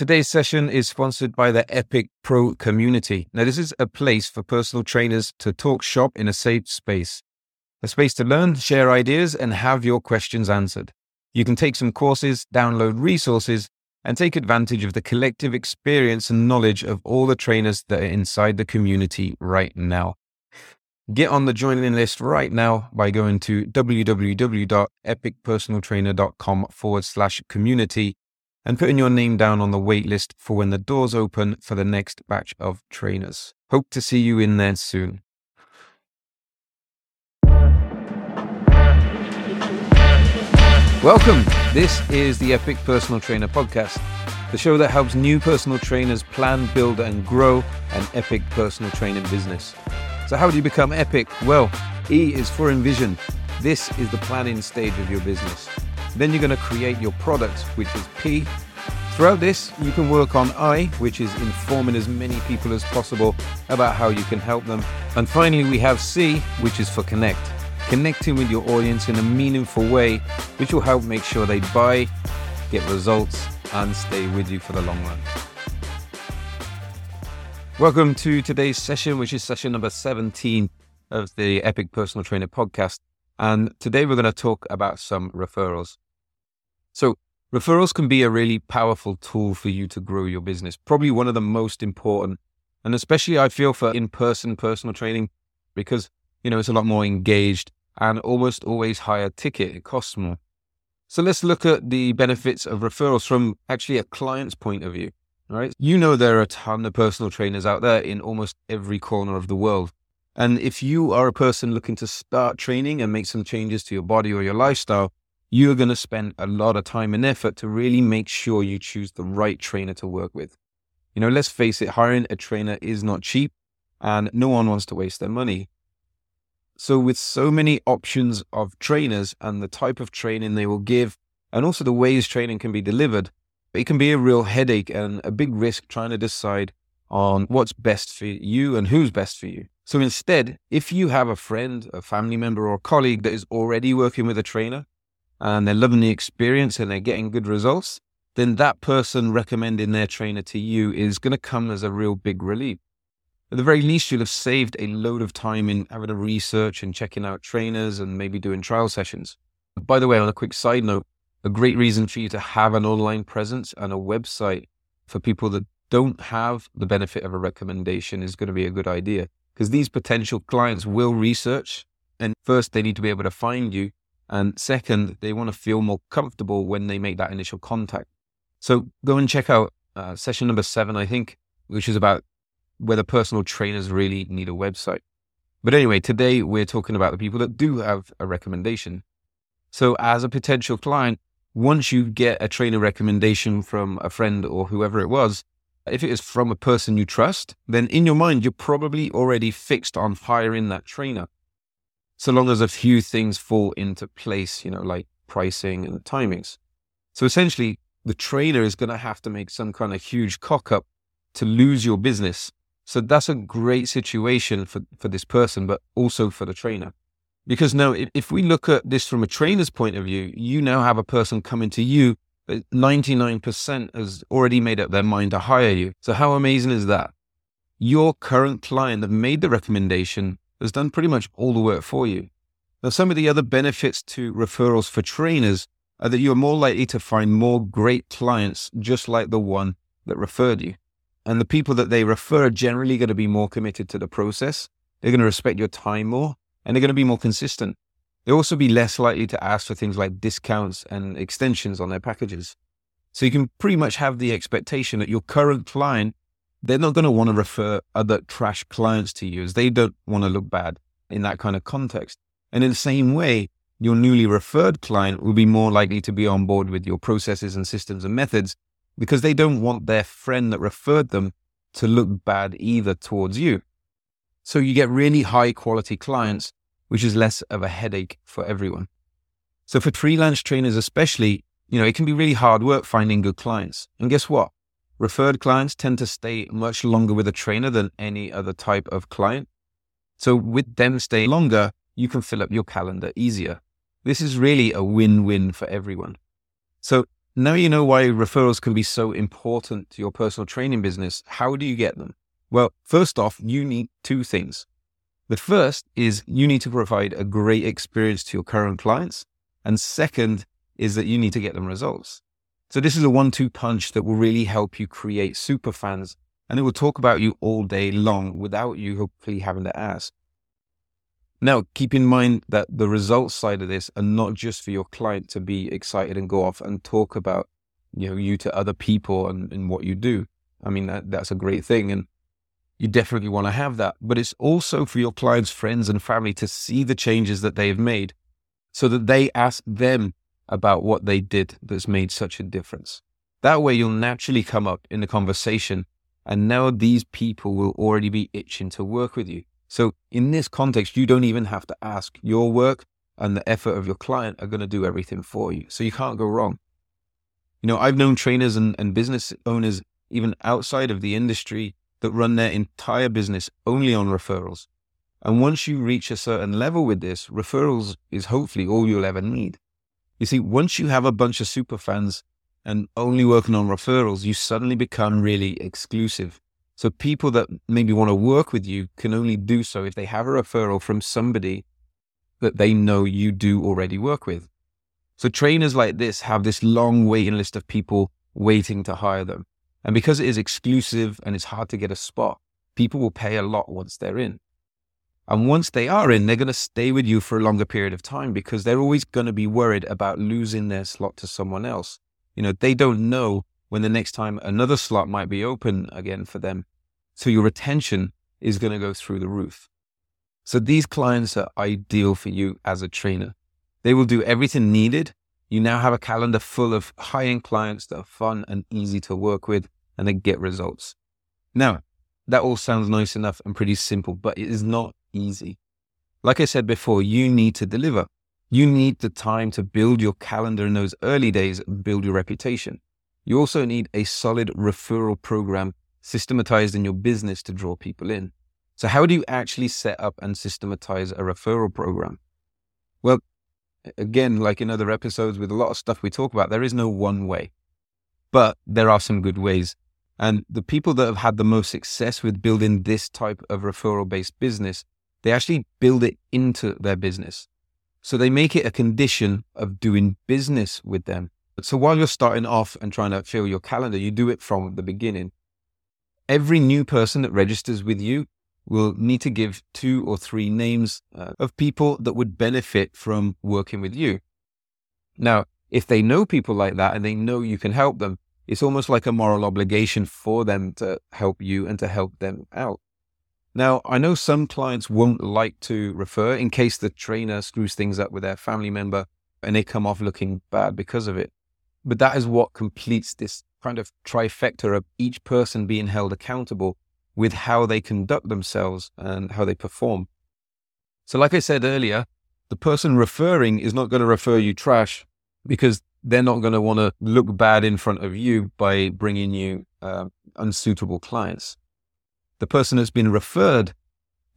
today's session is sponsored by the Epic Pro community. Now, this is a place for personal trainers to talk shop in a safe space, a space to learn, share ideas, and have your questions answered. You can take some courses, download resources, and take advantage of the collective experience and knowledge of all the trainers that are inside the community right now. Get on the joining list right now by going to www.epicpersonaltrainer.com forward slash community and putting your name down on the waitlist for when the doors open for the next batch of trainers. Hope to see you in there soon. Welcome. This is the Epic Personal Trainer Podcast, the show that helps new personal trainers plan, build, and grow an epic personal training business. So, how do you become epic? Well, E is for envision. This is the planning stage of your business. Then you're going to create your product, which is P. Throughout this, you can work on I, which is informing as many people as possible about how you can help them. And finally, we have C, which is for connect connecting with your audience in a meaningful way, which will help make sure they buy, get results, and stay with you for the long run. Welcome to today's session, which is session number 17 of the Epic Personal Trainer podcast. And today we're going to talk about some referrals. So, referrals can be a really powerful tool for you to grow your business, probably one of the most important. And especially, I feel for in person personal training because, you know, it's a lot more engaged and almost always higher ticket. It costs more. So let's look at the benefits of referrals from actually a client's point of view. Right? You know, there are a ton of personal trainers out there in almost every corner of the world. And if you are a person looking to start training and make some changes to your body or your lifestyle, you're going to spend a lot of time and effort to really make sure you choose the right trainer to work with. You know, let's face it, hiring a trainer is not cheap and no one wants to waste their money. So, with so many options of trainers and the type of training they will give, and also the ways training can be delivered, it can be a real headache and a big risk trying to decide on what's best for you and who's best for you. So, instead, if you have a friend, a family member, or a colleague that is already working with a trainer and they're loving the experience and they're getting good results, then that person recommending their trainer to you is going to come as a real big relief. At the very least, you'll have saved a load of time in having a research and checking out trainers and maybe doing trial sessions. By the way, on a quick side note, a great reason for you to have an online presence and a website for people that don't have the benefit of a recommendation is going to be a good idea because these potential clients will research and first they need to be able to find you and second they want to feel more comfortable when they make that initial contact so go and check out uh, session number seven i think which is about whether personal trainers really need a website. But anyway, today we're talking about the people that do have a recommendation. So, as a potential client, once you get a trainer recommendation from a friend or whoever it was, if it is from a person you trust, then in your mind, you're probably already fixed on hiring that trainer. So long as a few things fall into place, you know, like pricing and timings. So essentially, the trainer is going to have to make some kind of huge cock up to lose your business so that's a great situation for, for this person, but also for the trainer. Because now, if, if we look at this from a trainer's point of view, you now have a person coming to you 99% has already made up their mind to hire you. So how amazing is that? Your current client that made the recommendation has done pretty much all the work for you. Now, some of the other benefits to referrals for trainers are that you're more likely to find more great clients just like the one that referred you. And the people that they refer are generally going to be more committed to the process. They're going to respect your time more and they're going to be more consistent. They'll also be less likely to ask for things like discounts and extensions on their packages. So you can pretty much have the expectation that your current client, they're not going to want to refer other trash clients to you as they don't want to look bad in that kind of context. And in the same way, your newly referred client will be more likely to be on board with your processes and systems and methods because they don't want their friend that referred them to look bad either towards you. So you get really high quality clients, which is less of a headache for everyone. So for freelance trainers, especially, you know, it can be really hard work finding good clients. And guess what? Referred clients tend to stay much longer with a trainer than any other type of client. So with them staying longer, you can fill up your calendar easier. This is really a win-win for everyone. So now you know why referrals can be so important to your personal training business. How do you get them? Well, first off, you need two things. The first is you need to provide a great experience to your current clients. And second is that you need to get them results. So this is a one two punch that will really help you create super fans and it will talk about you all day long without you hopefully having to ask. Now, keep in mind that the results side of this are not just for your client to be excited and go off and talk about, you know, you to other people and, and what you do. I mean, that, that's a great thing. And you definitely want to have that. But it's also for your clients' friends and family to see the changes that they've made so that they ask them about what they did that's made such a difference. That way, you'll naturally come up in the conversation. And now these people will already be itching to work with you. So in this context, you don't even have to ask. Your work and the effort of your client are going to do everything for you. So you can't go wrong. You know, I've known trainers and, and business owners, even outside of the industry, that run their entire business only on referrals. And once you reach a certain level with this, referrals is hopefully all you'll ever need. You see, once you have a bunch of super fans and only working on referrals, you suddenly become really exclusive. So people that maybe want to work with you can only do so if they have a referral from somebody that they know you do already work with. So trainers like this have this long waiting list of people waiting to hire them. And because it is exclusive and it's hard to get a spot, people will pay a lot once they're in. And once they are in, they're going to stay with you for a longer period of time because they're always going to be worried about losing their slot to someone else. You know, they don't know when the next time another slot might be open again for them. So your retention is going to go through the roof. So these clients are ideal for you as a trainer. They will do everything needed. You now have a calendar full of high end clients that are fun and easy to work with and they get results. Now, that all sounds nice enough and pretty simple, but it is not easy. Like I said before, you need to deliver. You need the time to build your calendar in those early days build your reputation. You also need a solid referral program systematized in your business to draw people in. So, how do you actually set up and systematize a referral program? Well, again, like in other episodes with a lot of stuff we talk about, there is no one way, but there are some good ways. And the people that have had the most success with building this type of referral based business, they actually build it into their business. So they make it a condition of doing business with them. So while you're starting off and trying to fill your calendar, you do it from the beginning. Every new person that registers with you will need to give two or three names uh, of people that would benefit from working with you. Now, if they know people like that and they know you can help them, it's almost like a moral obligation for them to help you and to help them out. Now, I know some clients won't like to refer in case the trainer screws things up with their family member and they come off looking bad because of it. But that is what completes this kind of trifecta of each person being held accountable with how they conduct themselves and how they perform. So, like I said earlier, the person referring is not going to refer you trash because they're not going to want to look bad in front of you by bringing you uh, unsuitable clients. The person that's been referred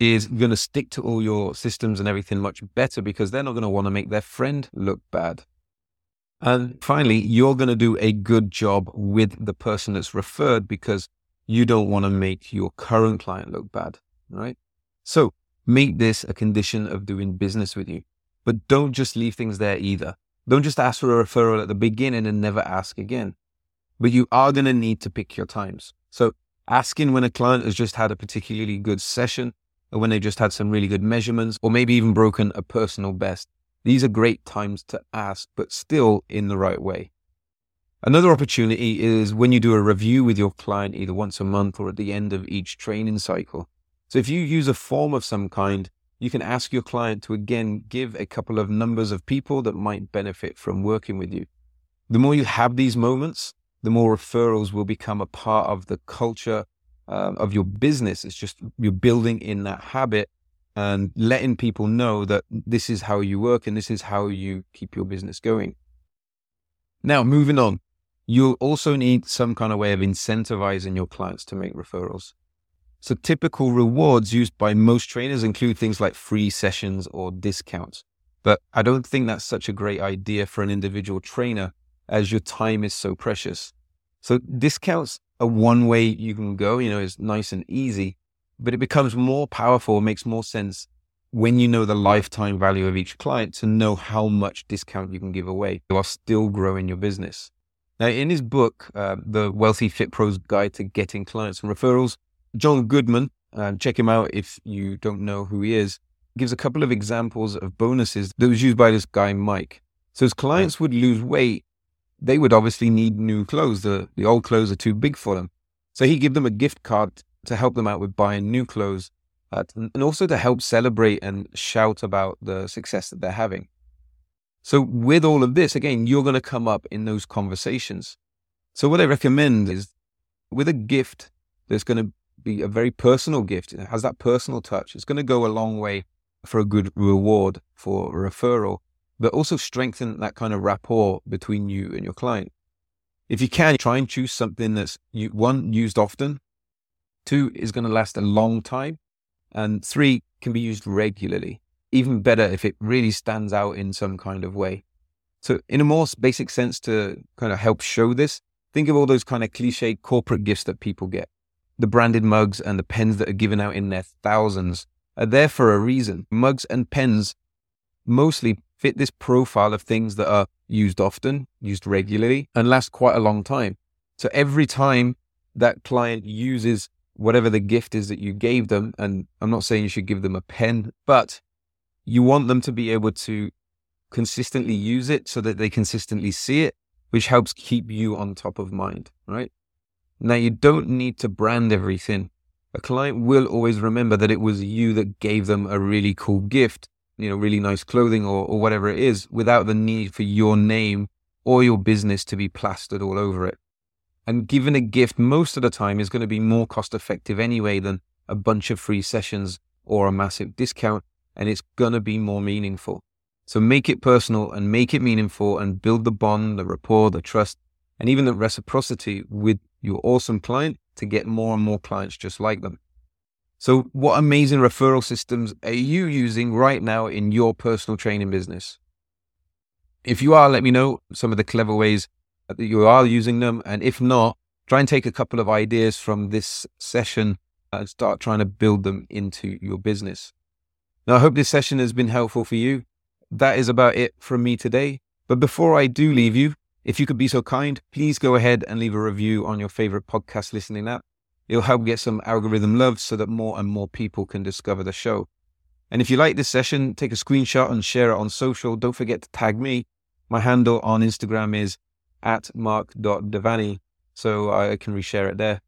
is going to stick to all your systems and everything much better because they're not going to want to make their friend look bad. And finally, you're going to do a good job with the person that's referred because you don't want to make your current client look bad, right? So make this a condition of doing business with you, but don't just leave things there either. Don't just ask for a referral at the beginning and never ask again. But you are going to need to pick your times. So asking when a client has just had a particularly good session or when they just had some really good measurements or maybe even broken a personal best these are great times to ask, but still in the right way. Another opportunity is when you do a review with your client, either once a month or at the end of each training cycle. So if you use a form of some kind, you can ask your client to again give a couple of numbers of people that might benefit from working with you. The more you have these moments, the more referrals will become a part of the culture uh, of your business. It's just you're building in that habit and letting people know that this is how you work and this is how you keep your business going. Now, moving on, you'll also need some kind of way of incentivizing your clients to make referrals. So, typical rewards used by most trainers include things like free sessions or discounts. But I don't think that's such a great idea for an individual trainer as your time is so precious. So discounts are one way you can go, you know, it's nice and easy, but it becomes more powerful, makes more sense when you know the lifetime value of each client to know how much discount you can give away while still growing your business. Now, in his book, uh, The Wealthy Fit Pro's Guide to Getting Clients and Referrals, John Goodman, uh, check him out if you don't know who he is, gives a couple of examples of bonuses that was used by this guy, Mike. So his clients would lose weight. They would obviously need new clothes. The, the old clothes are too big for them. So he give them a gift card to help them out with buying new clothes uh, and also to help celebrate and shout about the success that they're having. So, with all of this, again, you're going to come up in those conversations. So, what I recommend is with a gift that's going to be a very personal gift, it has that personal touch, it's going to go a long way for a good reward for a referral, but also strengthen that kind of rapport between you and your client. If you can, try and choose something that's one, used often, two, is going to last a long time, and three can be used regularly. Even better if it really stands out in some kind of way. So, in a more basic sense, to kind of help show this, think of all those kind of cliche corporate gifts that people get. The branded mugs and the pens that are given out in their thousands are there for a reason. Mugs and pens mostly fit this profile of things that are used often, used regularly, and last quite a long time. So every time that client uses whatever the gift is that you gave them. And I'm not saying you should give them a pen, but you want them to be able to consistently use it so that they consistently see it, which helps keep you on top of mind, right? Now, you don't need to brand everything. A client will always remember that it was you that gave them a really cool gift, you know, really nice clothing or, or whatever it is, without the need for your name or your business to be plastered all over it. And giving a gift most of the time is going to be more cost effective anyway than a bunch of free sessions or a massive discount. And it's going to be more meaningful. So make it personal and make it meaningful and build the bond, the rapport, the trust, and even the reciprocity with your awesome client to get more and more clients just like them. So, what amazing referral systems are you using right now in your personal training business? If you are, let me know some of the clever ways that you are using them. And if not, try and take a couple of ideas from this session and start trying to build them into your business. Now, I hope this session has been helpful for you. That is about it from me today. But before I do leave you, if you could be so kind, please go ahead and leave a review on your favorite podcast listening app. It'll help get some algorithm love so that more and more people can discover the show. And if you like this session, take a screenshot and share it on social. Don't forget to tag me. My handle on Instagram is at mark.devaney so I can reshare it there.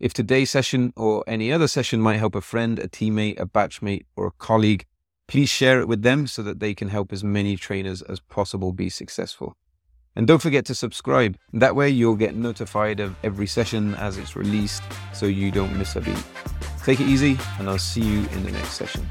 If today's session or any other session might help a friend, a teammate, a batchmate, or a colleague, please share it with them so that they can help as many trainers as possible be successful. And don't forget to subscribe. That way you'll get notified of every session as it's released so you don't miss a beat. Take it easy, and I'll see you in the next session.